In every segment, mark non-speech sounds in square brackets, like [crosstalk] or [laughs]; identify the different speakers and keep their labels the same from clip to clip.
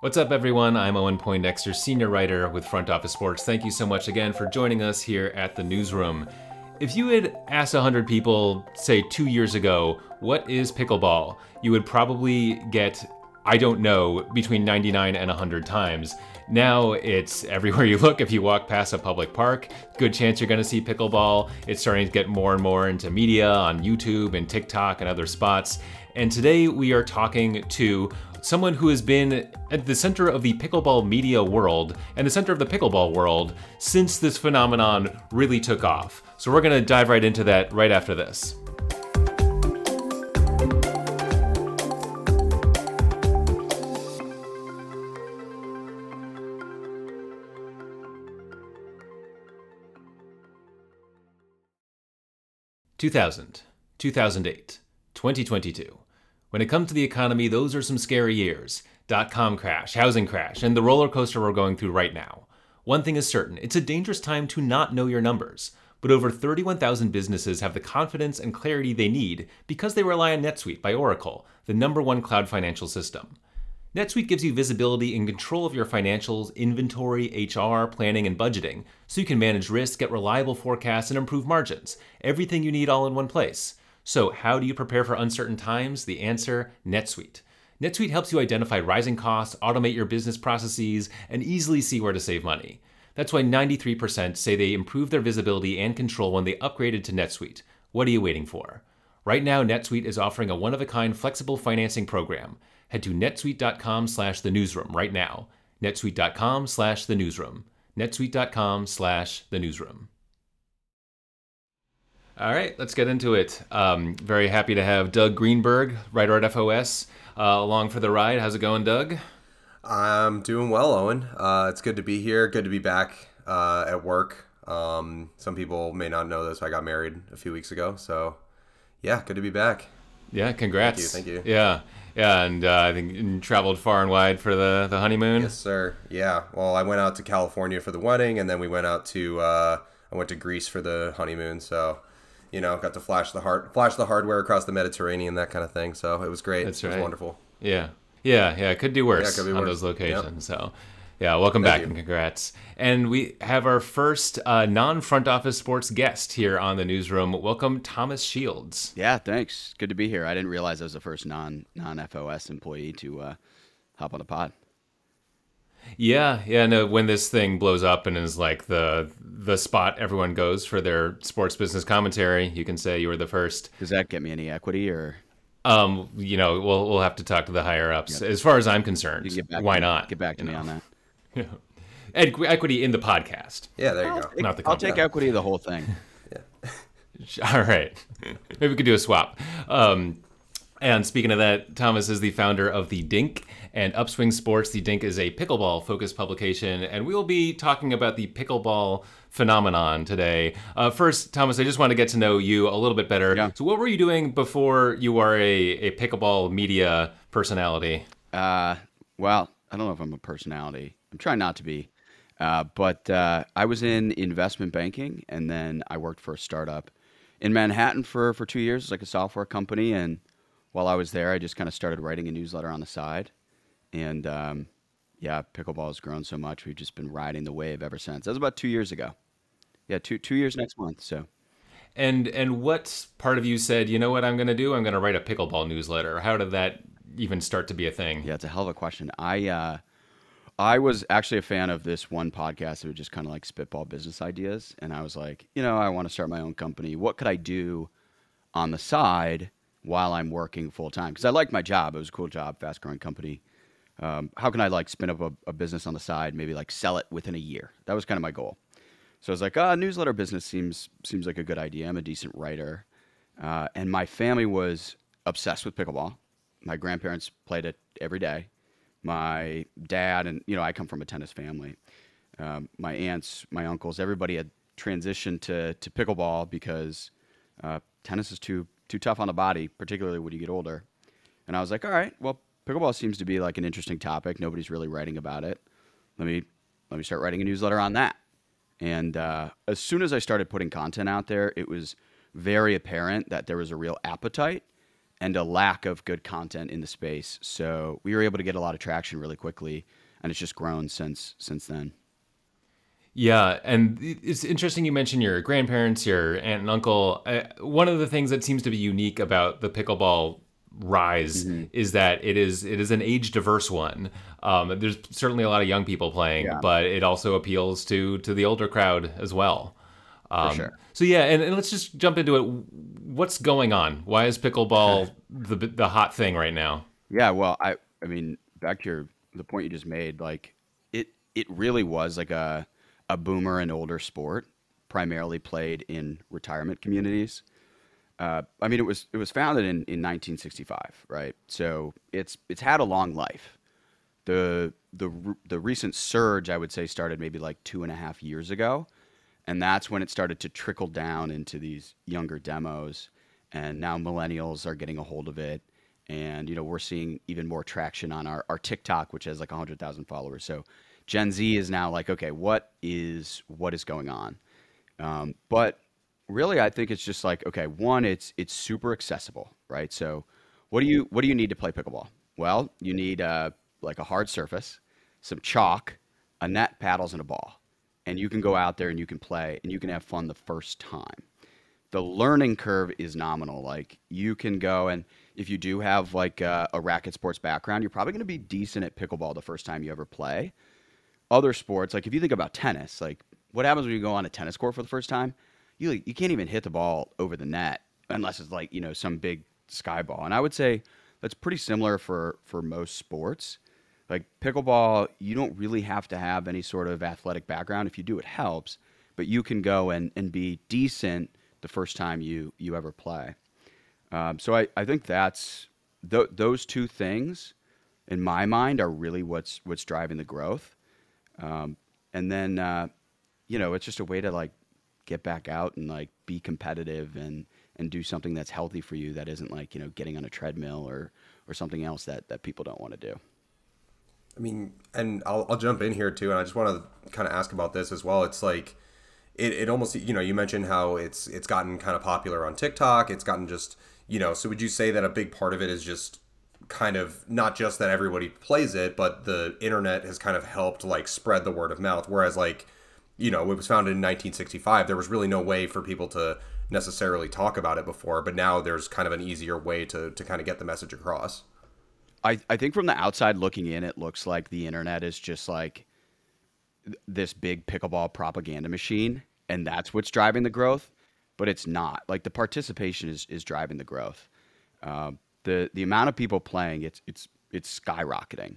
Speaker 1: What's up, everyone? I'm Owen Poindexter, senior writer with Front Office Sports. Thank you so much again for joining us here at the newsroom. If you had asked 100 people, say two years ago, what is pickleball, you would probably get, I don't know, between 99 and 100 times. Now it's [laughs] everywhere you look. If you walk past a public park, good chance you're going to see pickleball. It's starting to get more and more into media on YouTube and TikTok and other spots. And today we are talking to someone who has been at the center of the pickleball media world and the center of the pickleball world since this phenomenon really took off. So we're going to dive right into that right after this. Two thousand, two thousand eight, 2022. When it comes to the economy, those are some scary years. Dot com crash, housing crash, and the roller coaster we're going through right now. One thing is certain it's a dangerous time to not know your numbers. But over 31,000 businesses have the confidence and clarity they need because they rely on NetSuite by Oracle, the number one cloud financial system. NetSuite gives you visibility and control of your financials, inventory, HR, planning, and budgeting, so you can manage risk, get reliable forecasts, and improve margins. Everything you need all in one place. So, how do you prepare for uncertain times? The answer NetSuite. NetSuite helps you identify rising costs, automate your business processes, and easily see where to save money. That's why 93% say they improved their visibility and control when they upgraded to NetSuite. What are you waiting for? Right now, NetSuite is offering a one-of-a-kind flexible financing program. Head to netsuite.com slash the newsroom right now. netsuite.com slash the newsroom. netsuite.com slash the newsroom. All right, let's get into it. Um, very happy to have Doug Greenberg, writer at FOS, uh, along for the ride. How's it going, Doug?
Speaker 2: I'm doing well, Owen. Uh, it's good to be here. Good to be back uh, at work. Um, some people may not know this. I got married a few weeks ago, so yeah, good to be back.
Speaker 1: Yeah, congrats.
Speaker 2: Thank you. Thank
Speaker 1: you. Yeah, yeah, and uh, I think you traveled far and wide for the the honeymoon.
Speaker 2: Yes, sir. Yeah. Well, I went out to California for the wedding, and then we went out to uh, I went to Greece for the honeymoon. So you know, got to flash the hard flash the hardware across the Mediterranean, that kind of thing. So it was great.
Speaker 1: That's
Speaker 2: right.
Speaker 1: It
Speaker 2: was wonderful.
Speaker 1: Yeah, yeah, yeah. It could do worse yeah, could on worse. those locations. Yep. So. Yeah, welcome Thank back you. and congrats. And we have our first uh, non front office sports guest here on the newsroom. Welcome, Thomas Shields.
Speaker 3: Yeah, thanks. Good to be here. I didn't realize I was the first non non FOS employee to uh, hop on the pod.
Speaker 1: Yeah, yeah. No, when this thing blows up and is like the the spot everyone goes for their sports business commentary, you can say you were the first.
Speaker 3: Does that get me any equity or?
Speaker 1: Um, you know, we'll we'll have to talk to the higher ups. Yep. As far as I'm concerned, why not?
Speaker 3: Get back to me know? on that. [laughs]
Speaker 1: Yeah. equity in the podcast.
Speaker 2: Yeah, there you
Speaker 3: I'll
Speaker 2: go.
Speaker 3: Take, not the. I'll take equity the whole thing. [laughs]
Speaker 1: yeah. [laughs] All right. Maybe we could do a swap. Um, and speaking of that, Thomas is the founder of the Dink and Upswing Sports. The Dink is a pickleball focused publication, and we will be talking about the pickleball phenomenon today. Uh, first, Thomas, I just want to get to know you a little bit better. Yeah. So, what were you doing before you were a, a pickleball media personality?
Speaker 3: Uh, well, I don't know if I'm a personality. I'm trying not to be. Uh, but uh, I was in investment banking, and then I worked for a startup in Manhattan for, for two years. Like a software company, and while I was there, I just kind of started writing a newsletter on the side. And um, yeah, pickleball has grown so much. We've just been riding the wave ever since. That was about two years ago. Yeah, two two years next month. So.
Speaker 1: And and what part of you said, you know what I'm going to do? I'm going to write a pickleball newsletter. How did that even start to be a thing?
Speaker 3: Yeah, it's a hell of a question. I uh, I was actually a fan of this one podcast that would just kind of like spitball business ideas, and I was like, you know, I want to start my own company. What could I do on the side while I'm working full time because I liked my job. It was a cool job, fast growing company. Um, how can I like spin up a, a, business on the side, maybe like sell it within a year? That was kind of my goal. So I was like, ah, newsletter business seems seems like a good idea. I'm a decent writer, uh, and my family was obsessed with pickleball. My grandparents played it every day. My dad and you know I come from a tennis family. Um, my aunts, my uncles, everybody had transitioned to to pickleball because uh, tennis is too too tough on the body, particularly when you get older. And I was like, all right, well, pickleball seems to be like an interesting topic. Nobody's really writing about it. Let me let me start writing a newsletter on that. And uh, as soon as I started putting content out there, it was very apparent that there was a real appetite and a lack of good content in the space. So we were able to get a lot of traction really quickly, and it's just grown since since then.
Speaker 1: Yeah, and it's interesting you mentioned your grandparents, your aunt and uncle. Uh, one of the things that seems to be unique about the pickleball rise mm-hmm. is that it is it is an age diverse one. Um, there's certainly a lot of young people playing, yeah. but it also appeals to to the older crowd as well.
Speaker 3: Um, For sure.
Speaker 1: So yeah, and, and, let's just jump into it. What's going on? Why is pickleball [laughs] the the hot thing right now?
Speaker 3: Yeah, well, I I mean, back to your the point you just made, like it it really was like a a boomer and older sport, primarily played in retirement communities. Uh, I mean, it was it was founded in, in 1965, right? So it's it's had a long life. The the the recent surge, I would say, started maybe like two and a half years ago, and that's when it started to trickle down into these younger demos. And now millennials are getting a hold of it, and you know we're seeing even more traction on our, our TikTok, which has like 100,000 followers. So Gen Z is now like, okay, what is what is going on? Um, but really, I think it's just like, okay, one, it's it's super accessible, right? So, what do you what do you need to play pickleball? Well, you need uh, like a hard surface, some chalk, a net, paddles, and a ball, and you can go out there and you can play and you can have fun the first time. The learning curve is nominal. Like you can go and if you do have like a, a racket sports background, you're probably going to be decent at pickleball the first time you ever play other sports, like if you think about tennis, like what happens when you go on a tennis court for the first time? You you can't even hit the ball over the net unless it's like you know some big sky ball. And I would say that's pretty similar for for most sports. Like pickleball, you don't really have to have any sort of athletic background. If you do, it helps. But you can go and, and be decent the first time you you ever play. Um, so I, I think that's th- those two things in my mind are really what's what's driving the growth. Um, and then, uh, you know, it's just a way to like get back out and like be competitive and, and do something that's healthy for you that isn't like, you know, getting on a treadmill or, or something else that, that people don't want to do.
Speaker 2: I mean, and I'll, I'll jump in here too. And I just want to kind of ask about this as well. It's like, it, it almost, you know, you mentioned how it's, it's gotten kind of popular on TikTok. It's gotten just, you know, so would you say that a big part of it is just kind of not just that everybody plays it, but the internet has kind of helped like spread the word of mouth. Whereas like, you know, it was founded in 1965. There was really no way for people to necessarily talk about it before, but now there's kind of an easier way to to kind of get the message across.
Speaker 3: I I think from the outside looking in, it looks like the internet is just like this big pickleball propaganda machine, and that's what's driving the growth. But it's not. Like the participation is is driving the growth. Um, the the amount of people playing it's it's it's skyrocketing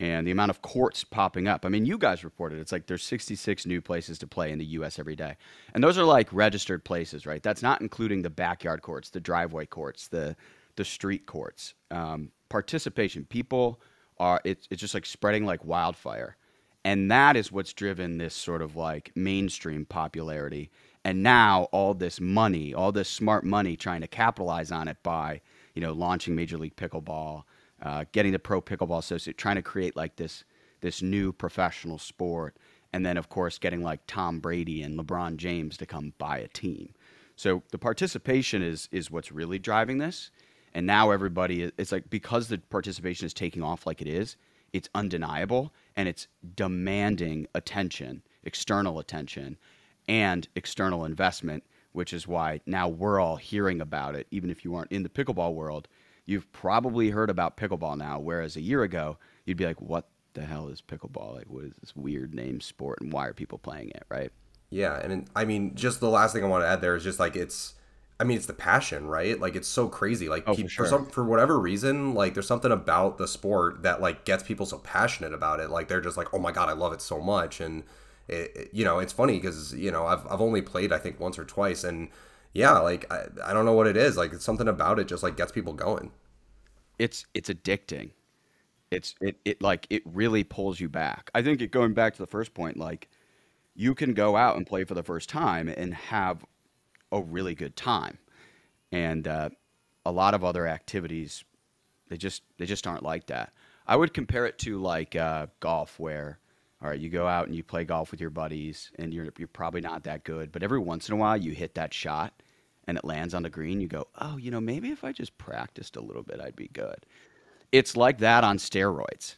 Speaker 3: and the amount of courts popping up. I mean, you guys reported it's like there's 66 new places to play in the U.S. every day, and those are like registered places, right? That's not including the backyard courts, the driveway courts, the the street courts. Um, participation, people are it's it's just like spreading like wildfire, and that is what's driven this sort of like mainstream popularity. And now all this money, all this smart money, trying to capitalize on it by you know, launching Major League Pickleball, uh, getting the Pro Pickleball Associate, trying to create like this this new professional sport, and then of course getting like Tom Brady and LeBron James to come buy a team. So the participation is is what's really driving this, and now everybody it's like because the participation is taking off like it is, it's undeniable and it's demanding attention, external attention, and external investment which is why now we're all hearing about it. Even if you aren't in the pickleball world, you've probably heard about pickleball now. Whereas a year ago, you'd be like, what the hell is pickleball? Like, what is this weird name sport and why are people playing it, right?
Speaker 2: Yeah. And I mean, just the last thing I want to add there is just like, it's, I mean, it's the passion, right? Like, it's so crazy. Like,
Speaker 3: oh,
Speaker 2: for,
Speaker 3: sure.
Speaker 2: for, some, for whatever reason, like, there's something about the sport that, like, gets people so passionate about it. Like, they're just like, oh my God, I love it so much. And, it, you know, it's funny because you know I've I've only played I think once or twice, and yeah, like I, I don't know what it is. Like it's something about it just like gets people going.
Speaker 3: It's it's addicting. It's it it like it really pulls you back. I think it going back to the first point, like you can go out and play for the first time and have a really good time, and uh, a lot of other activities they just they just aren't like that. I would compare it to like uh, golf, where all right, you go out and you play golf with your buddies, and you're you're probably not that good, but every once in a while you hit that shot, and it lands on the green, you go, oh, you know, maybe if I just practiced a little bit, I'd be good. It's like that on steroids.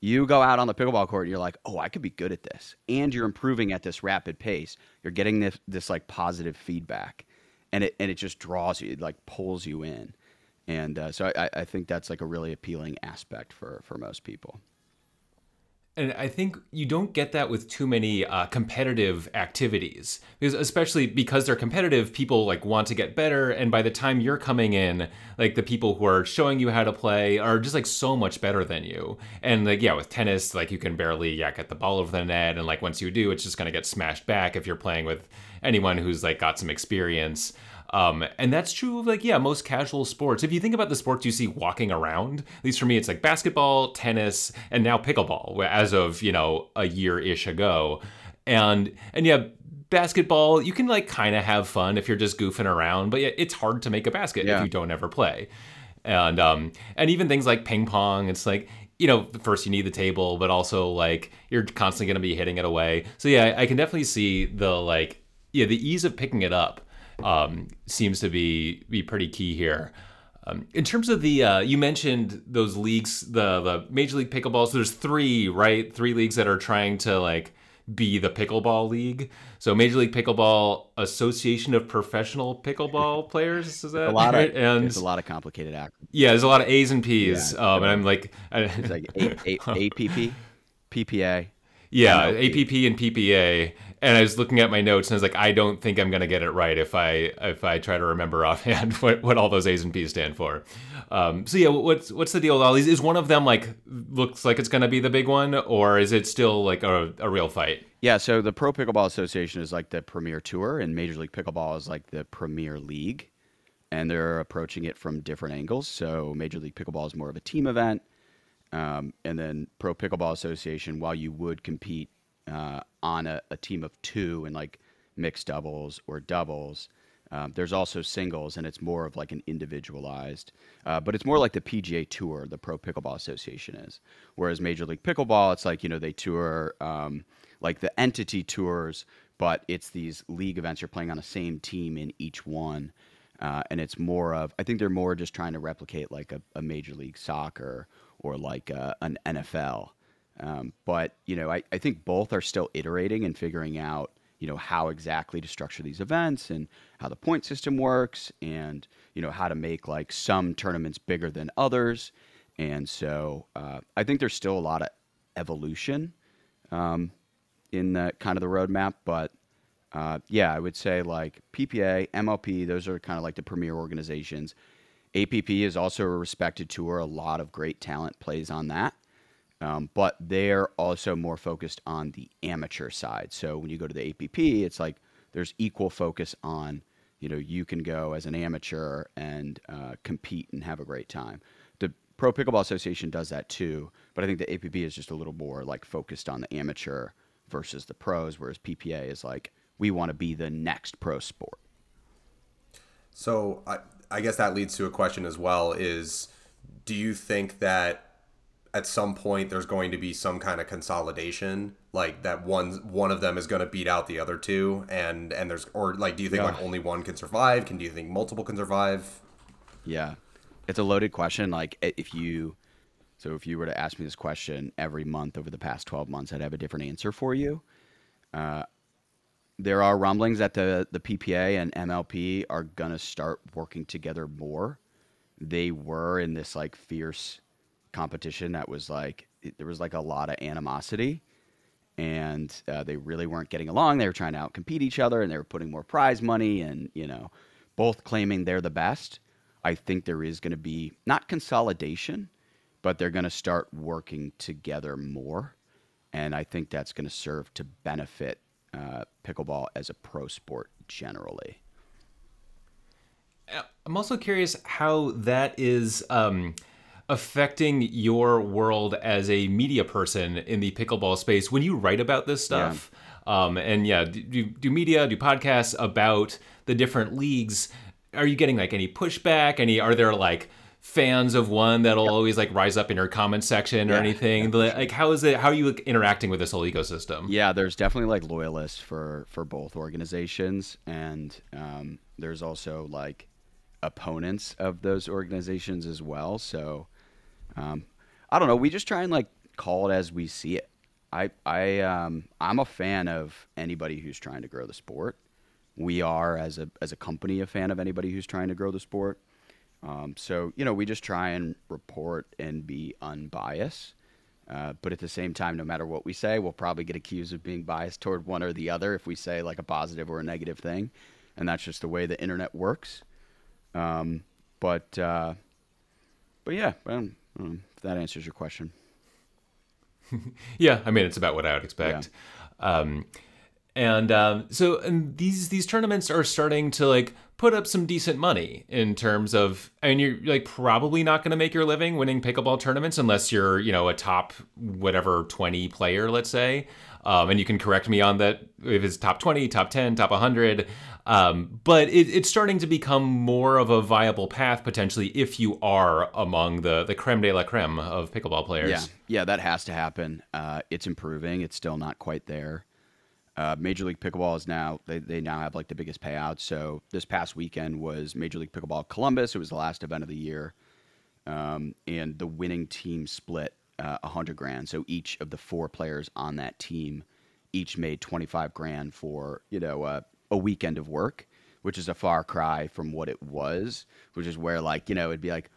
Speaker 3: You go out on the pickleball court and you're like, oh, I could be good at this. And you're improving at this rapid pace. You're getting this, this like positive feedback. And it, and it just draws you, it like pulls you in. And uh, so I, I think that's like a really appealing aspect for, for most people.
Speaker 1: And I think you don't get that with too many uh, competitive activities, because especially because they're competitive, people like want to get better. And by the time you're coming in, like the people who are showing you how to play are just like so much better than you. And like yeah, with tennis, like you can barely yeah get the ball over the net, and like once you do, it's just gonna get smashed back if you're playing with anyone who's like got some experience. Um, and that's true of like, yeah, most casual sports. If you think about the sports you see walking around, at least for me, it's like basketball, tennis, and now pickleball as of, you know, a year ish ago. And, and yeah, basketball, you can like kind of have fun if you're just goofing around, but yeah, it's hard to make a basket yeah. if you don't ever play. And, um, and even things like ping pong, it's like, you know, first you need the table, but also like you're constantly going to be hitting it away. So yeah, I can definitely see the like, yeah, the ease of picking it up um, seems to be be pretty key here. Um, in terms of the, uh, you mentioned those leagues, the the Major League Pickleball. So there's three, right? Three leagues that are trying to like be the pickleball league. So Major League Pickleball Association of Professional Pickleball [laughs] Players is that
Speaker 3: a lot right? of and there's a lot of complicated acronyms.
Speaker 1: Yeah, there's a lot of A's and P's. Yeah, um, and I'm like,
Speaker 3: it's like a, a, APP, PPA. [laughs]
Speaker 1: Yeah, APP and PPA and I was looking at my notes and I was like, I don't think I'm gonna get it right if I if I try to remember [laughs] offhand what, what all those A's and P's stand for. Um, so yeah, what's what's the deal with all these? Is one of them like looks like it's gonna be the big one, or is it still like a, a real fight?
Speaker 3: Yeah, so the Pro Pickleball Association is like the premier tour, and Major League Pickleball is like the premier league, and they're approaching it from different angles. So Major League Pickleball is more of a team event, um, and then Pro Pickleball Association, while you would compete uh, on a, a, team of two in like mixed doubles or doubles. Um, there's also singles, and it's more of like an individualized, uh, but it's more like the PGA Tour, the Pro Pickleball Association is. Whereas Major League Pickleball, it's like you know they tour um, like the entity tours, but it's these league events. You're playing on the same team in each one, uh, and it's more of I think they're more just trying to replicate like a, a Major League Soccer or like a, an NFL. Um, but you know, I, I think both are still iterating and figuring out you know how exactly to structure these events and how the point system works and you know how to make like some tournaments bigger than others. And so uh, i think there's still a lot of evolution um, in the kind of the roadmap but uh, yeah i would say like ppa mlp those are kind of like the premier organizations. App is also a respected tour. A lot of great talent plays on that um, but they're also more focused on the amateur side. So when you go to the APP, it's like there's equal focus on, you know, you can go as an amateur and uh, compete and have a great time. The Pro Pickleball Association does that too, but I think the APP is just a little more like focused on the amateur versus the pros, whereas PPA is like we want to be the next pro sport.
Speaker 2: So I, I guess that leads to a question as well: is do you think that at some point there's going to be some kind of consolidation like that one one of them is going to beat out the other two and and there's or like do you think yeah. like only one can survive? Can do you think multiple can survive?
Speaker 3: Yeah. It's a loaded question like if you so if you were to ask me this question every month over the past 12 months i'd have a different answer for you. Uh, there are rumblings that the the ppa and mlp are going to start working together more. They were in this like fierce competition that was like it, there was like a lot of animosity and uh, they really weren't getting along. They were trying to outcompete each other and they were putting more prize money and you know both claiming they're the best. I think there is going to be not consolidation but they're going to start working together more and i think that's going to serve to benefit uh, pickleball as a pro sport generally.
Speaker 1: I'm also curious how that is um, affecting your world as a media person in the pickleball space when you write about this stuff? Yeah. Um, and yeah, do, do media, do podcasts about the different leagues? Are you getting like any pushback? Any are there like fans of one that'll always like rise up in your comment section or
Speaker 3: Yeah,
Speaker 1: anything? like, how is it? How are you interacting with this whole ecosystem?
Speaker 3: Yeah, there's definitely like loyalists for for both organizations, and um, there's also like opponents of those organizations as well. So um, I don't know. We just try and like call it as we see it. I I um, I'm a fan of anybody who's trying to grow the sport. We are as a as a company a fan of anybody who's trying to grow the sport. Um, so you know we just try and report and be unbiased. Uh, but at the same time, no matter what we say, we'll probably get accused of being biased toward one or the other if we say like a positive or a negative thing, and that's just the way the internet works. Um, but uh, but yeah, um, um, if that answers your question. [laughs]
Speaker 1: Yeah, I mean it's about what I would expect. Um, and um, so and these these tournaments are starting to like put up some decent money in terms of I mean you're like probably not going to make your living winning pickleball tournaments unless you're you know a top whatever 20 player let's say um, and you can correct me on that if it's top 20 top 10 top 100 um, but it, it's starting to become more of a viable path potentially if you are among the the creme de la creme of pickleball players
Speaker 3: Yeah, yeah, that has to happen. Uh, it's improving. It's still not quite there. Uh, Major League Pickleball is now they, they now have like the biggest payouts. So this past weekend was Major League Pickleball Columbus. It was the last event of the year, um, and the winning team split uh, a hundred grand. So each of the four players on that team each made twenty five grand for you know uh, a weekend of work, which is a far cry from what it was. Which is where like you know it'd be like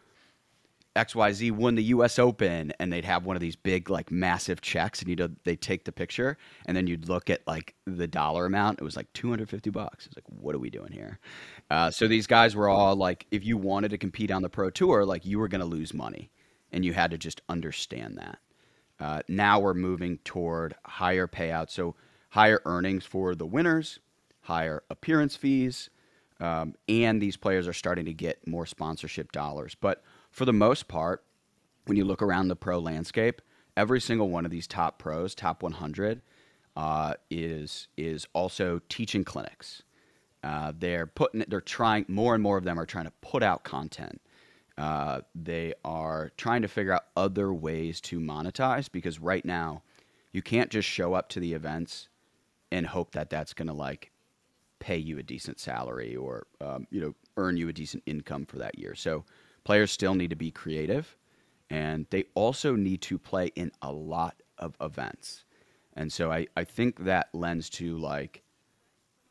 Speaker 3: XYZ won the US Open and they'd have one of these big like massive checks and you'd they take the picture and then you'd look at like the dollar amount. It was like 250 bucks. It's like what are we doing here? Uh, so these guys were all like if you wanted to compete on the pro tour like you were going to lose money and you had to just understand that. Uh, now we're moving toward higher payouts so higher earnings for the winners higher appearance fees um, and these players are starting to get more sponsorship dollars. But for the most part, when you look around the pro landscape, every single one of these top pros, top 100, uh, is is also teaching clinics. Uh, they're putting, they're trying more and more of them are trying to put out content. Uh, they are trying to figure out other ways to monetize because right now, you can't just show up to the events and hope that that's going to like pay you a decent salary or um, you know earn you a decent income for that year. So players still need to be creative and they also need to play in a lot of events. And so I, I think that lends to like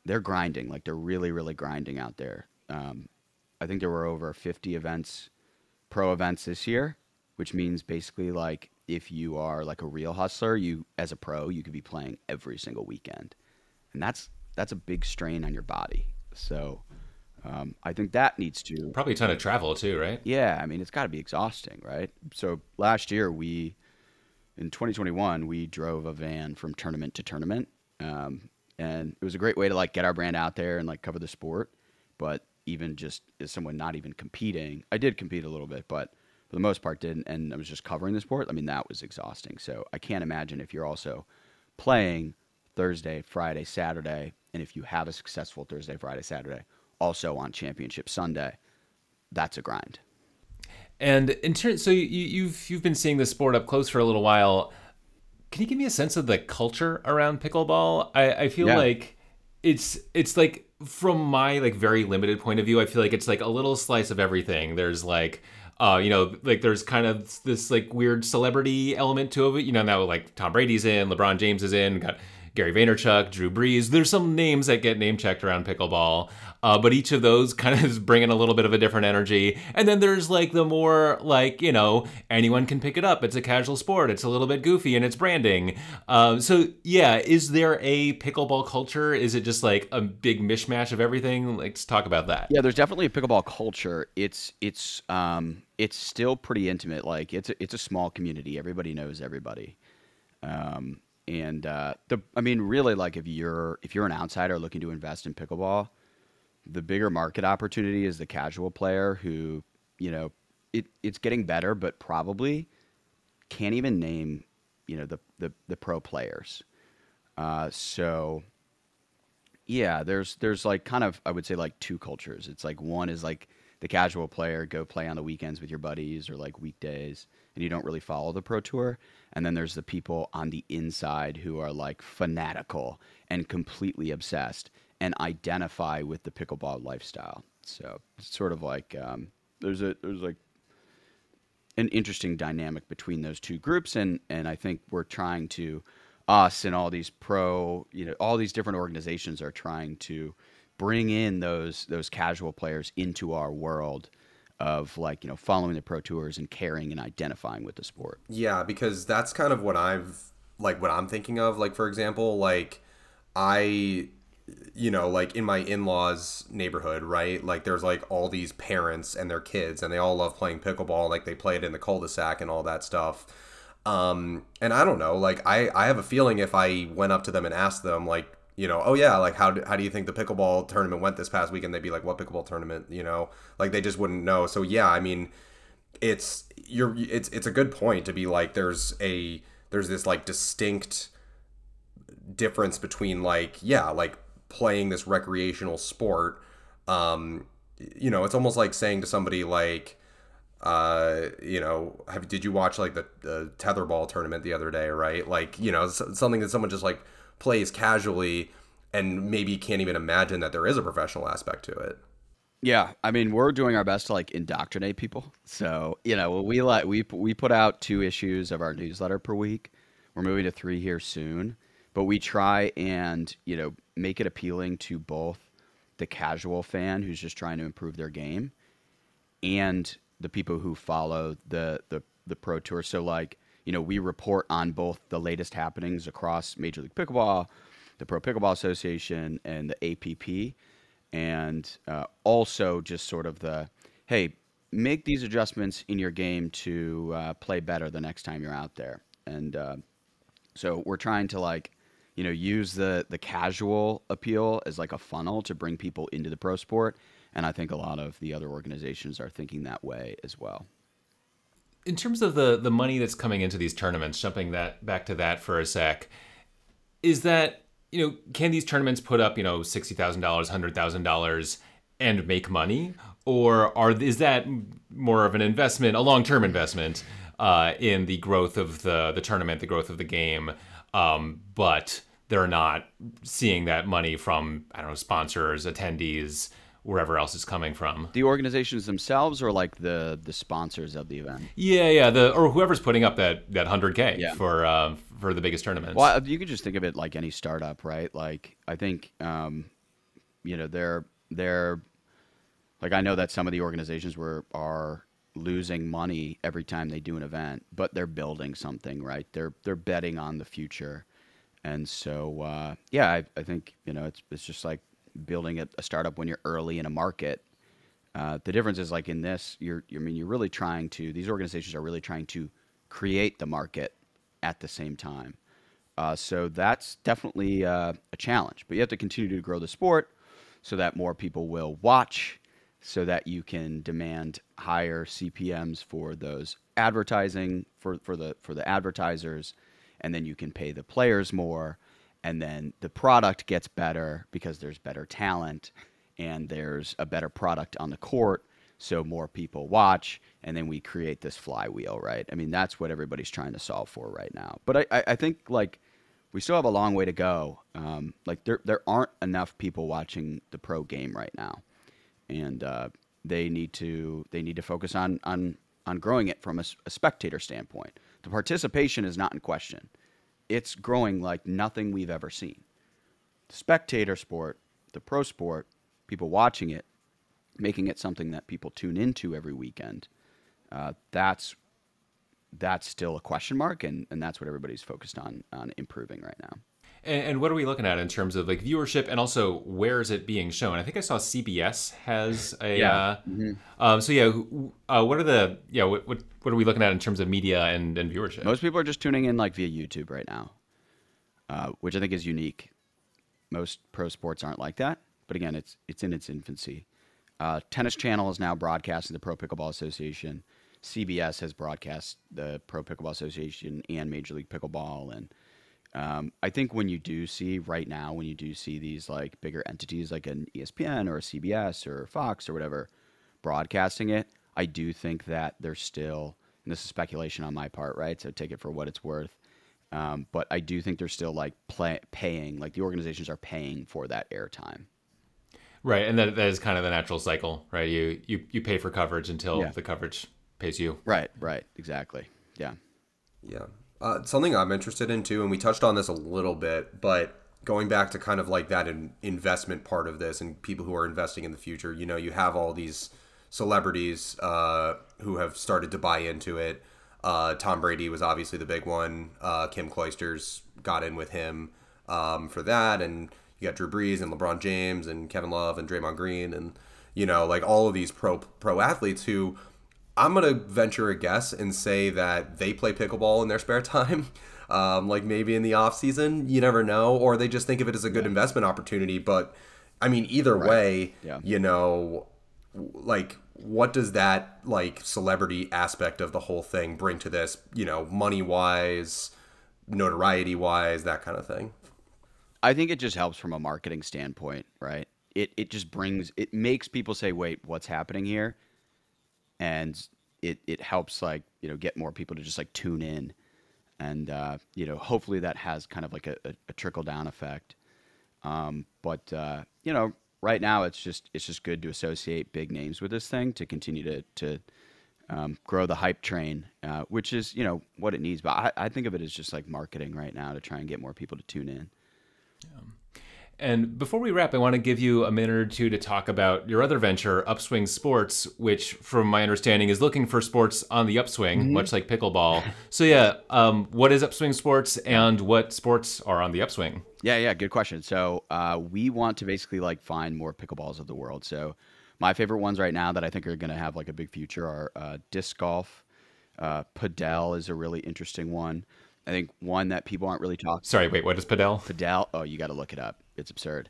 Speaker 3: they're grinding, like they're really, really grinding out there. Um, I think there were over 50 events, pro events this year, which means basically like if you are like a real hustler, you as a pro, you could be playing every single weekend. And that's that's a big strain on your body. So um, I think that needs to
Speaker 1: probably a ton of travel too right
Speaker 3: yeah, I mean, it's got to be exhausting, right? So last year, we, in 2021, we drove a van from tournament to tournament. Um, and it was a great way to like get our brand out there and like cover the sport. But even just as someone not even competing, I did compete a little bit, but for the most part didn't. And I was just covering the sport. I mean, that was exhausting. So I can't imagine if you're also playing Thursday, Friday, Saturday, and if you have a successful Thursday, Friday, Saturday, also on Championship Sunday, that's a grind.
Speaker 1: And in turn, so you, you've you've been seeing this sport up close for a little while. Can you give me a sense of the culture around pickleball? I, I feel
Speaker 3: Yeah.
Speaker 1: like it's it's like from my like very limited point of view, I feel like it's like a little slice of everything. There's like uh, you know, like there's kind of this like weird celebrity element to it. You know, now like Tom Brady's in, LeBron James is in, got Gary Vaynerchuk, Drew Brees. There's some names that get name checked around pickleball, uh, but each of those [laughs] kind of is bringing a little bit of a different energy. And then there's like the more like you know anyone can pick it up. It's a casual sport. It's a little bit goofy and it's branding. Um, so yeah, is there a pickleball culture? Is it just like a big mishmash of everything? Let's talk about that.
Speaker 3: Yeah, there's definitely a pickleball culture. It's it's um it's still pretty intimate. Like it's a, it's a small community. Everybody knows everybody. Um and uh the I mean really like if you're if you're an outsider looking to invest in pickleball, the bigger market opportunity is the casual player who, you know, it it's getting better but probably can't even name, you know, the the the pro players. Uh so yeah, there's there's like kind of I would say like two cultures. It's like one is like the casual player go play on the weekends with your buddies or like weekdays and you don't really follow the pro tour and then there's the people on the inside who are like fanatical and completely obsessed and identify with the pickleball lifestyle. So it's sort of like um, there's a there's like an interesting dynamic between those two groups. And and I think we're trying to us and all these pro you know all these different organizations are trying to bring in those those casual players into our world of like you know following the pro tours and caring and identifying with the sport
Speaker 2: Yeah, because that's kind of what I've like what I'm thinking of. Like for example, like I you know, like in my in-laws neighborhood, right? Like there's like all these parents and their kids and they all love playing pickleball, like they play it in the cul-de-sac and all that stuff. Um and I don't know, like I I have a feeling if I went up to them and asked them like you know, oh yeah, like how do, how do you think the pickleball tournament went this past weekend? They'd be like, what pickleball tournament? You know, like they just wouldn't know. So yeah, I mean, it's you're it's it's a good point to be like there's a there's this like distinct difference between like yeah like playing this recreational sport um you know it's almost like saying to somebody like uh you know have did you watch like the, the tetherball tournament the other day right like you know something that someone just like plays casually and maybe can't even imagine that there is a professional aspect to it
Speaker 3: Yeah, I mean, we're doing our best to like indoctrinate people. So, you know, we like we we put out two issues of our newsletter per week. We're moving to 3 here soon, but we try and, you know, make it appealing to both the casual fan who's just trying to improve their game and the people who follow the the the pro tour. So like, you know, we report on both the latest happenings across Major League Pickleball, the Pro Pickleball Association, and the APP, and uh, also just sort of the hey, make these adjustments in your game to uh, play better the next time you're out there. And uh, so we're trying to like, you know, use the the casual appeal as like a funnel to bring people into the pro sport. And I think a lot of the other organizations are thinking that way as well.
Speaker 1: In terms of the the money that's coming into these tournaments, jumping that back to that for a sec, is that you know can these tournaments put up you know sixty thousand dollars, hundred thousand dollars, and make money, or are is that more of an investment, a long term investment uh, in the growth of the the tournament, the growth of the game, um, but they're not seeing that money from I don't know sponsors, attendees, wherever else it's coming from.
Speaker 3: The organizations themselves or like the the sponsors of the event.
Speaker 1: Yeah, yeah, the or whoever's putting up that that hundred k
Speaker 3: Yeah.
Speaker 1: for uh, for the biggest tournaments.
Speaker 3: Well, you could just think of it like any startup, right? Like I think, um, you know, they're they're like I know that some of the organizations were are losing money every time they do an event, but they're building something, right? They're they're betting on the future, and so uh, yeah, I, I think you know it's it's just like building a, a startup when you're early in a market. Uh, the difference is like in this, you're, I mean, you're really trying to. These organizations are really trying to create the market at the same time. Uh, so that's definitely uh, a challenge. But you have to continue to grow the sport so that more people will watch, so that you can demand higher CPMS for those advertising for, for the for the advertisers, and then you can pay the players more, and then the product gets better because there's better talent and there's a better product on the court so more people watch and then we create this flywheel right? I mean that's what everybody's trying to solve for right now. But i, I, think like we still have a long way to go. Um, like there, there aren't enough people watching the pro game right now. And uh, they need to they need to focus on on on growing it from a spectator standpoint. The participation is not in question it's growing like nothing we've ever seen the spectator sport, the pro sport, people watching it, making it something that people tune into every weekend. Uh, that's that's still a question mark, and, and that's what everybody's focused on on improving right now.
Speaker 1: And, and what are we looking at in terms of like viewership and also where is it being shown? I think I saw CBS has a.
Speaker 3: Yeah.
Speaker 1: Uh, um, so yeah, uh, what are the yeah what, what what are we looking at in terms of media and, and viewership?
Speaker 3: Most people are just tuning in like via YouTube right now, uh, which I think is unique. Most pro sports aren't like that, but again, it's it's in its infancy. Uh, Tennis Channel is now broadcasting the Pro Pickleball Association. CBS has broadcast the Pro Pickleball Association and Major League Pickleball, and um, I think when you do see right now, when you do see these like bigger entities like an ESPN or a CBS or Fox or whatever broadcasting it, I do think that there's still, and this is speculation on my part, right? So take it for what it's worth. Um, but I do think they're still like play, paying, like the organizations are paying for that airtime.
Speaker 1: Right, and that, that is kind of the natural cycle, right? You you you pay for coverage until
Speaker 3: Yeah.
Speaker 1: the coverage pays you.
Speaker 3: Right, right, exactly. Yeah.
Speaker 2: Yeah. Uh, something I'm interested in too, and we touched on this a little bit, but going back to kind of like that in, investment part of this and people who are investing in the future, you know, you have all these celebrities uh, who have started to buy into it. Uh, Tom Brady was obviously the big one. Uh, Kim Clijsters got in with him um, for that, and you got Drew Brees and LeBron James and Kevin Love and Draymond Green and you know like all of these pro pro athletes who I'm gonna venture a guess and say that they play pickleball in their spare time, [laughs] um, like maybe in the off season. You never know, or they just think of it as a good investment opportunity. But I mean, either way,
Speaker 3: Yeah.
Speaker 2: you know, like what does that like celebrity aspect of the whole thing bring to this? You know, money wise, notoriety wise, that kind of thing.
Speaker 3: I think it just helps from a marketing standpoint, right? It it just brings it makes people say, "Wait, what's happening here?" And it it helps like, you know, get more people to just like tune in. And uh, you know, hopefully that has kind of like a, a, a trickle down effect. Um, but uh, you know, right now it's just it's just good to associate big names with this thing to continue to to um, grow the hype train, uh, which is you know what it needs. But I, I think of it as just like marketing right now to try and get more people to tune in.
Speaker 1: And before we wrap, I want to give you a minute or two to talk about your other venture, Upswing Sports, which, from my understanding, is looking for sports on the upswing, much like pickleball. so, yeah, um, what is Upswing Sports and what sports are on the upswing?
Speaker 3: Yeah, yeah, good question. So uh, we want to basically like find more pickleballs of the world. So my favorite ones right now that I think are going to have like a big future are uh, disc golf. Uh, padel is a really interesting one. I think one that people aren't really talking.
Speaker 1: Sorry, wait, what is Padel?
Speaker 3: Padel. Oh, you got to look it up. It's absurd.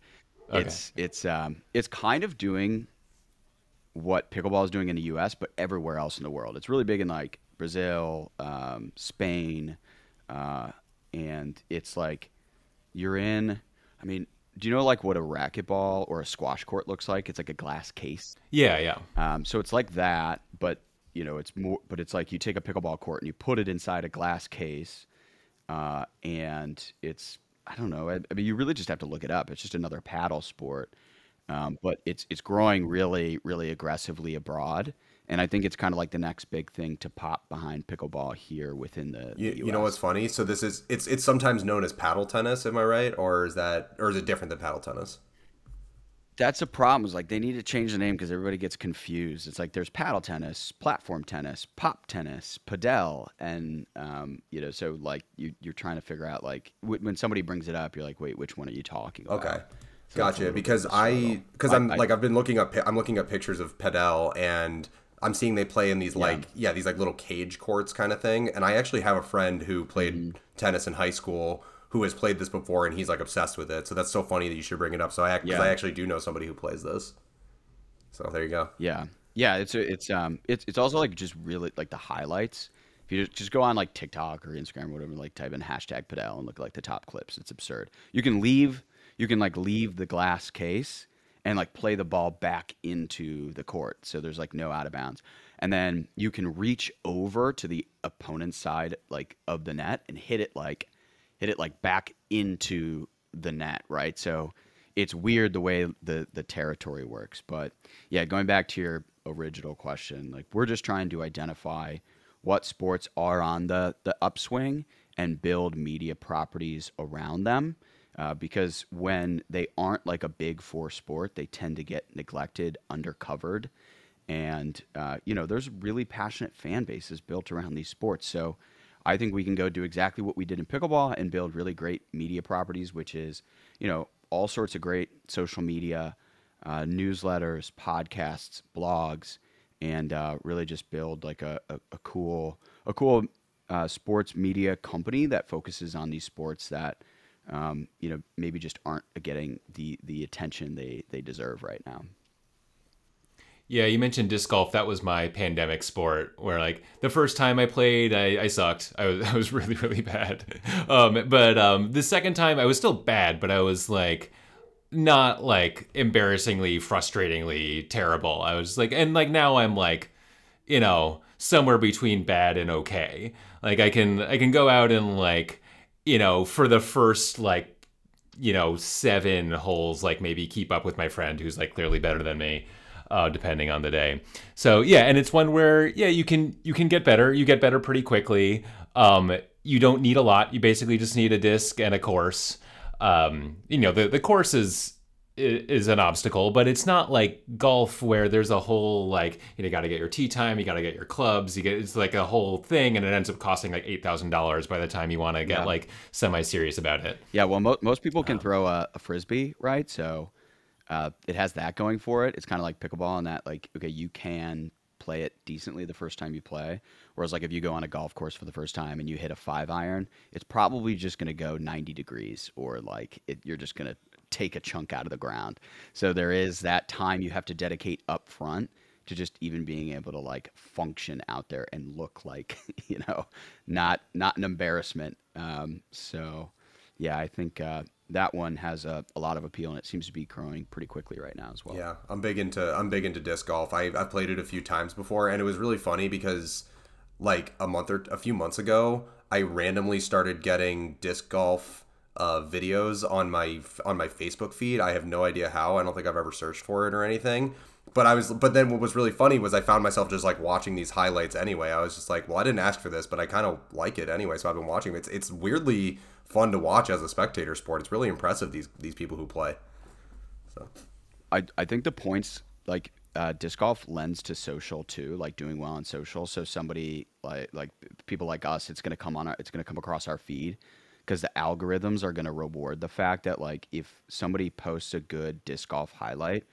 Speaker 3: Okay. It's it's um it's kind of doing what pickleball is doing in the U.S., but everywhere else in the world. It's really big in like Brazil, um, Spain, uh, and it's like you're in. I mean, do you know like what a racquetball or a squash court looks like? It's like a glass case.
Speaker 1: Yeah, yeah.
Speaker 3: Um, so it's like that, but you know, it's more. But it's like you take a pickleball court and you put it inside a glass case, uh, and it's I don't know. I, I mean, you really just have to look it up. It's just another paddle sport, um, but it's it's growing really, really aggressively abroad, and I think it's kind of like the next big thing to pop behind pickleball here within the.
Speaker 2: You,
Speaker 3: the
Speaker 2: you know what's funny? So this is it's it's sometimes known as paddle tennis. Am I right, or is that or is it different than paddle tennis?
Speaker 3: That's a problem. Is like they need to change the name because everybody gets confused. It's like there's paddle tennis, platform tennis, pop tennis, padel, and um, you know, so like you you're trying to figure out like wh- when somebody brings it up, you're like, wait, which one are you talking about?
Speaker 2: Okay.
Speaker 3: So
Speaker 2: Gotcha. Because I, because I'm
Speaker 3: I-
Speaker 2: like I've been looking up, I'm looking at pictures of Padel, and I'm seeing they play in these like yeah these like little cage courts kind of thing. And I actually have a friend who played
Speaker 3: Mm-hmm.
Speaker 2: tennis in high school who has played this before, and he's like obsessed with it. So that's so funny that you should bring it up. So I,
Speaker 3: Yeah.
Speaker 2: I actually do know somebody who plays this. So there you go.
Speaker 3: Yeah, yeah. It's it's um it's it's also like just really like the highlights. If you just, just go on like TikTok or Instagram or whatever, like type in hashtag Padel and look at like the top clips. It's absurd. You can leave you can like leave the glass case and like play the ball back into the court. So there's like no out of bounds. And then you can reach over to the opponent's side like of the net and hit it like hit it like back into the net, right? So it's weird the way the the territory works. But yeah, going back to your original question, like we're just trying to identify what sports are on the the upswing and build media properties around them. Uh, because when they aren't like a big four sport, they tend to get neglected, undercovered, and uh, you know there's really passionate fan bases built around these sports. So I think we can go do exactly what we did in pickleball and build really great media properties, which is you know all sorts of great social media, uh, newsletters, podcasts, blogs, and uh, really just build like a, a, a cool a cool uh, sports media company that focuses on these sports that um, you know maybe just aren't getting the the attention they they deserve right now.
Speaker 1: Yeah, you mentioned disc golf. That was my pandemic sport where like the first time I played, I, I sucked. I was, [laughs] I was really, really bad. [laughs] Um, but um, the second time I was still bad, but I was like not like embarrassingly, frustratingly terrible. I was like, and like now I'm like, you know, somewhere between bad and okay. Like I can I can go out and like, you know, for the first like you know seven holes like maybe keep up with my friend who's like clearly better than me uh, depending on the day so yeah and it's one where yeah you can you can get better you get better pretty quickly um, you don't need a lot you basically just need a disc and a course um, you know the, the course is is an obstacle, but it's not like golf where there's a whole like you know got to get your tee time, you got to get your clubs, you get it's like a whole thing, and it ends up costing like eight thousand dollars by the time you want to get
Speaker 3: Yeah.
Speaker 1: like semi serious about it.
Speaker 3: Yeah, well, mo- most people can throw a, a frisbee, right? So uh, it has that going for it. It's kind of like pickleball in that, like, okay, you can play it decently the first time you play. Whereas, like, if you go on a golf course for the first time and you hit a five iron, it's probably just going to go 90 degrees or like it, you're just going to take a chunk out of the ground. So there is that time you have to dedicate up front to just even being able to like function out there and look like [laughs] you know not not an embarrassment um, so yeah i think uh, that one has a, a lot of appeal and it seems to be growing pretty quickly right now as well
Speaker 2: Yeah, I'm big into I'm big into disc golf. I I've played it a few times before, and it was really funny because like a month or a few months ago, I randomly started getting disc golf uh, videos on my on my Facebook feed. I have no idea how. I don't think I've ever searched for it or anything. But I was but then what was really funny was I found myself just like watching these highlights anyway. I was just like, well, I didn't ask for this, but I kind of like it anyway, so I've been watching. It's it's weirdly fun to watch as a spectator sport. It's really impressive these these people who play. So
Speaker 3: I, I think the points like uh, disc golf lends to social too, like doing well on social. So somebody like like people like us, it's gonna come on our, it's gonna come across our feed because the algorithms are gonna reward the fact that like if somebody posts a good disc golf highlight,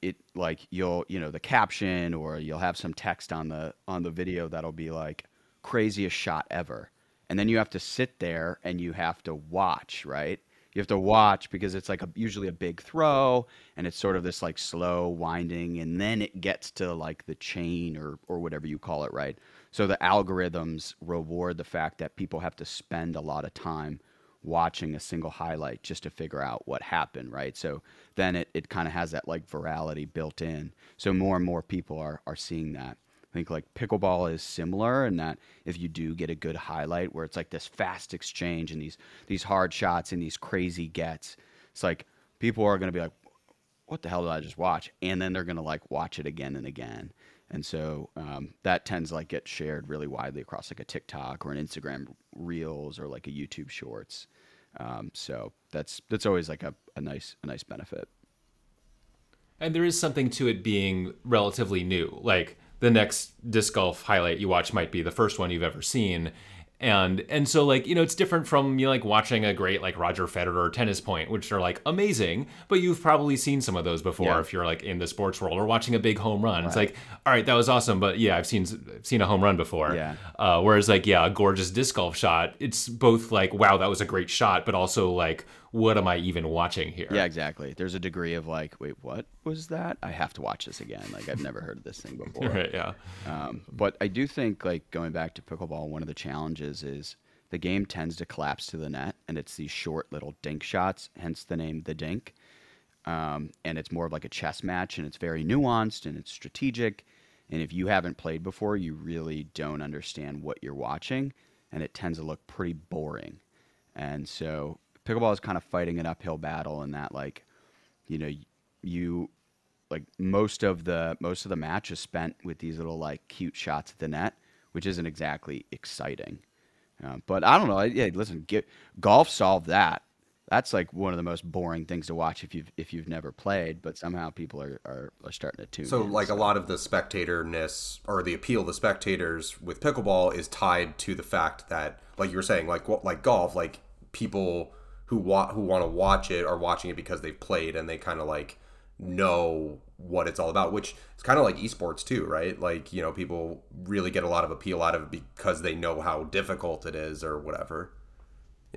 Speaker 3: it like you'll you know the caption or you'll have some text on the on the video that'll be like craziest shot ever and then you have to sit there and you have to watch right you have to watch because it's like a, usually a big throw and it's sort of this like slow winding and then it gets to like the chain or or whatever you call it right so the algorithms reward the fact that people have to spend a lot of time watching a single highlight just to figure out what happened, right? So then it, it kind of has that like virality built in. So more and more people are, are seeing that. I think like pickleball is similar in that if you do get a good highlight where it's like this fast exchange and these these hard shots and these crazy gets, it's like people are going to be like, what the hell did I just watch? And then they're gonna like watch it again and again. And so um, that tends to like get shared really widely across like a TikTok or an Instagram Reels or like a YouTube Shorts. Um, so that's that's always like a, a nice a nice benefit.
Speaker 1: And there is something to it being relatively new. Like the next disc golf highlight you watch might be the first one you've ever seen. And and so like, you know, it's different from you know, like watching a great like Roger Federer or tennis point, which are like amazing, but you've probably seen some of those before
Speaker 3: Yeah.
Speaker 1: if you're like in the sports world or watching a big home run. It's like, all right, that was awesome, but yeah, I've seen I've seen a home run before.
Speaker 3: Yeah.
Speaker 1: Uh, whereas like, yeah, a gorgeous disc golf shot, it's both like, wow, that was a great shot, but also like, what am I even watching here?
Speaker 3: Yeah, exactly. There's a degree of like, wait, what was that? I have to watch this again. Like I've never heard of this thing [laughs] before.
Speaker 1: Right, yeah.
Speaker 3: Um, but I do think, like going back to pickleball, one of the challenges is the game tends to collapse to the net, and it's these short little dink shots, hence the name the dink. Um, and it's more of like a chess match, and it's very nuanced and it's strategic. And if you haven't played before, you really don't understand what you're watching, and it tends to look pretty boring. And so pickleball is kind of fighting an uphill battle in that, like, you know, you like most of the most of the match is spent with these little like cute shots at the net, which isn't exactly exciting. Uh, but I don't know. Yeah, listen, get, golf solved that. That's like one of the most boring things to watch if you've if you've never played. But somehow people are are, are starting to tune.
Speaker 2: So,
Speaker 3: in,
Speaker 2: like a lot of the spectatorness or the appeal to spectators with pickleball is tied to the fact that, like you were saying, like what like golf, like people who wa- who want to watch it are watching it because they've played and they kind of like know what it's all about. Which is kind of like esports too, right? Like you know, people really get a lot of appeal out of it because they know how difficult it is or whatever.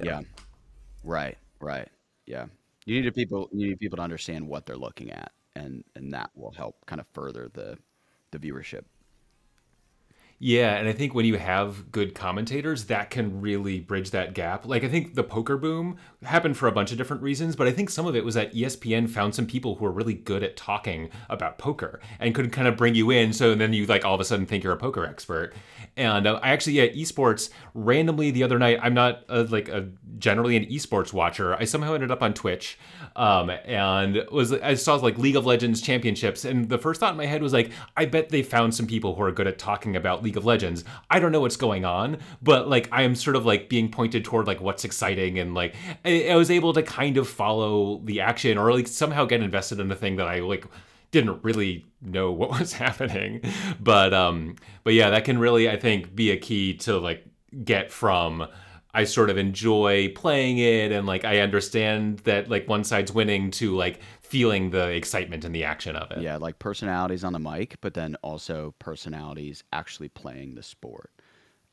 Speaker 3: yeah. right, right, yeah. You need people you need people to understand what they're looking at, and and that will help kind of further the the viewership.
Speaker 1: Yeah, and I think when you have good commentators, that can really bridge that gap. Like I think the poker boom happened for a bunch of different reasons, but I think some of it was that ESPN found some people who were really good at talking about poker and could kind of bring you in. So then you like all of a sudden think you're a poker expert. And uh, I actually yeah, esports randomly the other night. I'm not a, like a generally an esports watcher. I somehow ended up on Twitch, um, and was I saw like League of Legends championships, and the first thought in my head was like, I bet they found some people who are good at talking about League of Legends. I don't know what's going on, but like I am sort of like being pointed toward like what's exciting and like I, I was able to kind of follow the action or like somehow get invested in the thing that I like didn't really know what [laughs] was happening. But um but yeah, that can really I think be a key to like get from I sort of enjoy playing it and like I understand that like one side's winning to like feeling the excitement and the action of it.
Speaker 3: Yeah, like personalities on the mic, but then also personalities actually playing the sport.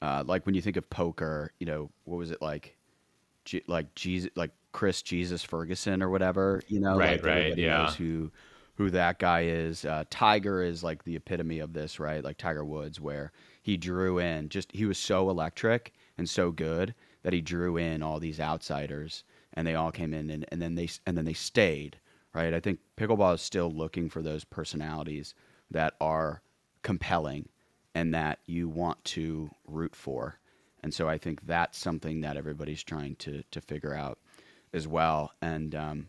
Speaker 3: Uh, like when you think of poker, you know, what was it like? G- like Jesus, like Chris Jesus Ferguson or whatever, you know,
Speaker 1: Right,
Speaker 3: like
Speaker 1: right, yeah.
Speaker 3: who who that guy is. Uh, Tiger is like the epitome of this, right? Like Tiger Woods, where he drew in just he was so electric and so good that he drew in all these outsiders, and they all came in, and, and then they and then they stayed, right? I think pickleball is still looking for those personalities that are compelling and that you want to root for. And so I think that's something that everybody's trying to to figure out as well. And um,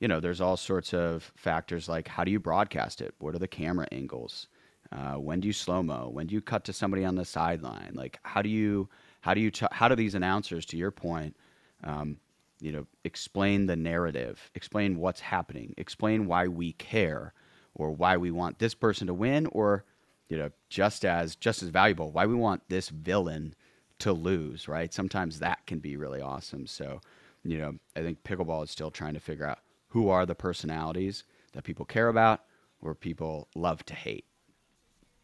Speaker 3: you know, there's all sorts of factors like how do you broadcast it? What are the camera angles? Uh, when do you slow mo? When do you cut to somebody on the sideline? Like how do you how do you t- how do these announcers, to your point, um, you know, explain the narrative, explain what's happening, explain why we care, or why we want this person to win, or you know, just as just as valuable, why we want this villain to lose, right? Sometimes that can be really awesome. So, you know, I think pickleball is still trying to figure out who are the personalities that people care about or people love to hate.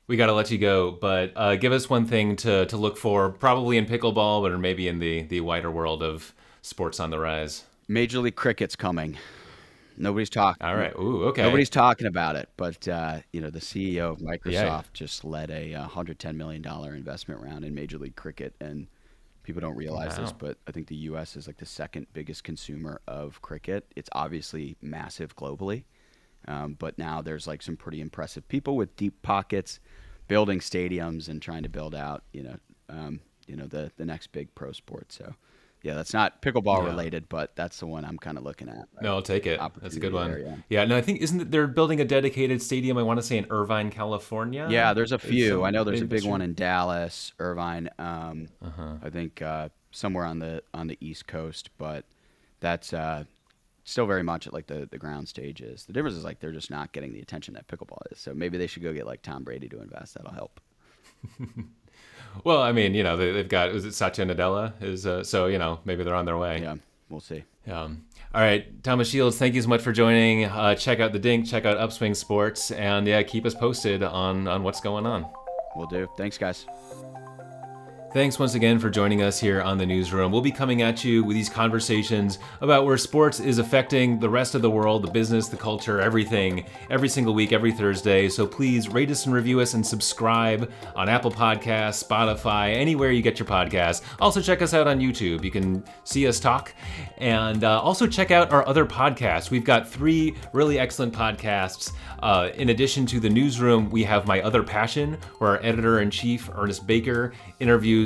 Speaker 1: We got to let you go, but uh, give us one thing to, to look for, probably in pickleball, but or maybe in the, the wider world of sports on the rise.
Speaker 3: Major League Cricket's coming. Nobody's talking.
Speaker 1: All right. Ooh, okay.
Speaker 3: Nobody's talking about it, but uh, you know the CEO of Microsoft
Speaker 1: Yeah.
Speaker 3: just led a uh, 110 million dollar investment round in Major League Cricket, and people don't realize this, but I think the U.S. is like the second biggest consumer of cricket. It's obviously massive globally, um, but now there's like some pretty impressive people with deep pockets, building stadiums and trying to build out, you know, um, you know the the next big pro sport. So. Yeah, that's not pickleball
Speaker 1: Yeah.
Speaker 3: related, but that's the one I'm kind of looking at.
Speaker 1: No, I'll take it. That's a good one.
Speaker 3: There, yeah.
Speaker 1: no, I think isn't it, they're building a dedicated stadium. I want to say in Irvine, California.
Speaker 3: Yeah, there's a few.
Speaker 1: some-
Speaker 3: I know there's a big one in Dallas, Irvine. Um,
Speaker 1: Uh-huh.
Speaker 3: I think uh, somewhere on the on the East Coast, but that's uh, still very much at like the the ground stages. The difference is like they're just not getting the attention that pickleball is. So maybe they should go get like Tom Brady to invest. That'll help. [laughs]
Speaker 1: Well, I mean, you know, they, they've got is it Satya Nadella is uh, so you know maybe they're on their way.
Speaker 3: Yeah, we'll see.
Speaker 1: Um, all right, Thomas Shields, thank you so much for joining. Uh, check out the Dink, check out Upswing Sports, and yeah, keep us posted on on what's going on.
Speaker 3: We'll do. Thanks, guys.
Speaker 1: Thanks once again for joining us here on the newsroom. We'll be coming at you with these conversations about where sports is affecting the rest of the world, the business, the culture, everything, every single week, every Thursday. So please rate us and review us and subscribe on Apple Podcasts, Spotify, anywhere you get your podcasts. Also, check us out on YouTube. You can see us talk. And uh, also check out our other podcasts. We've got three really excellent podcasts. Uh, in addition to the newsroom, we have My Other Passion, where our editor in chief, Ernest Baker, interviews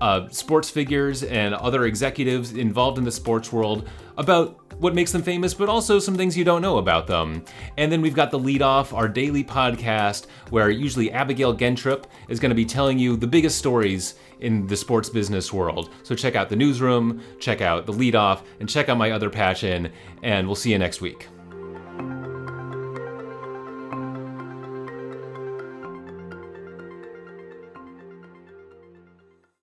Speaker 1: uh, sports figures and other executives involved in the sports world about what makes them famous, but also some things you don't know about them. And then we've got the lead off, our daily podcast, where usually Abigail Gentrup is going to be telling you the biggest stories in the sports business world. So check out the newsroom, check out the lead off, and check out my other passion, and we'll see you next week.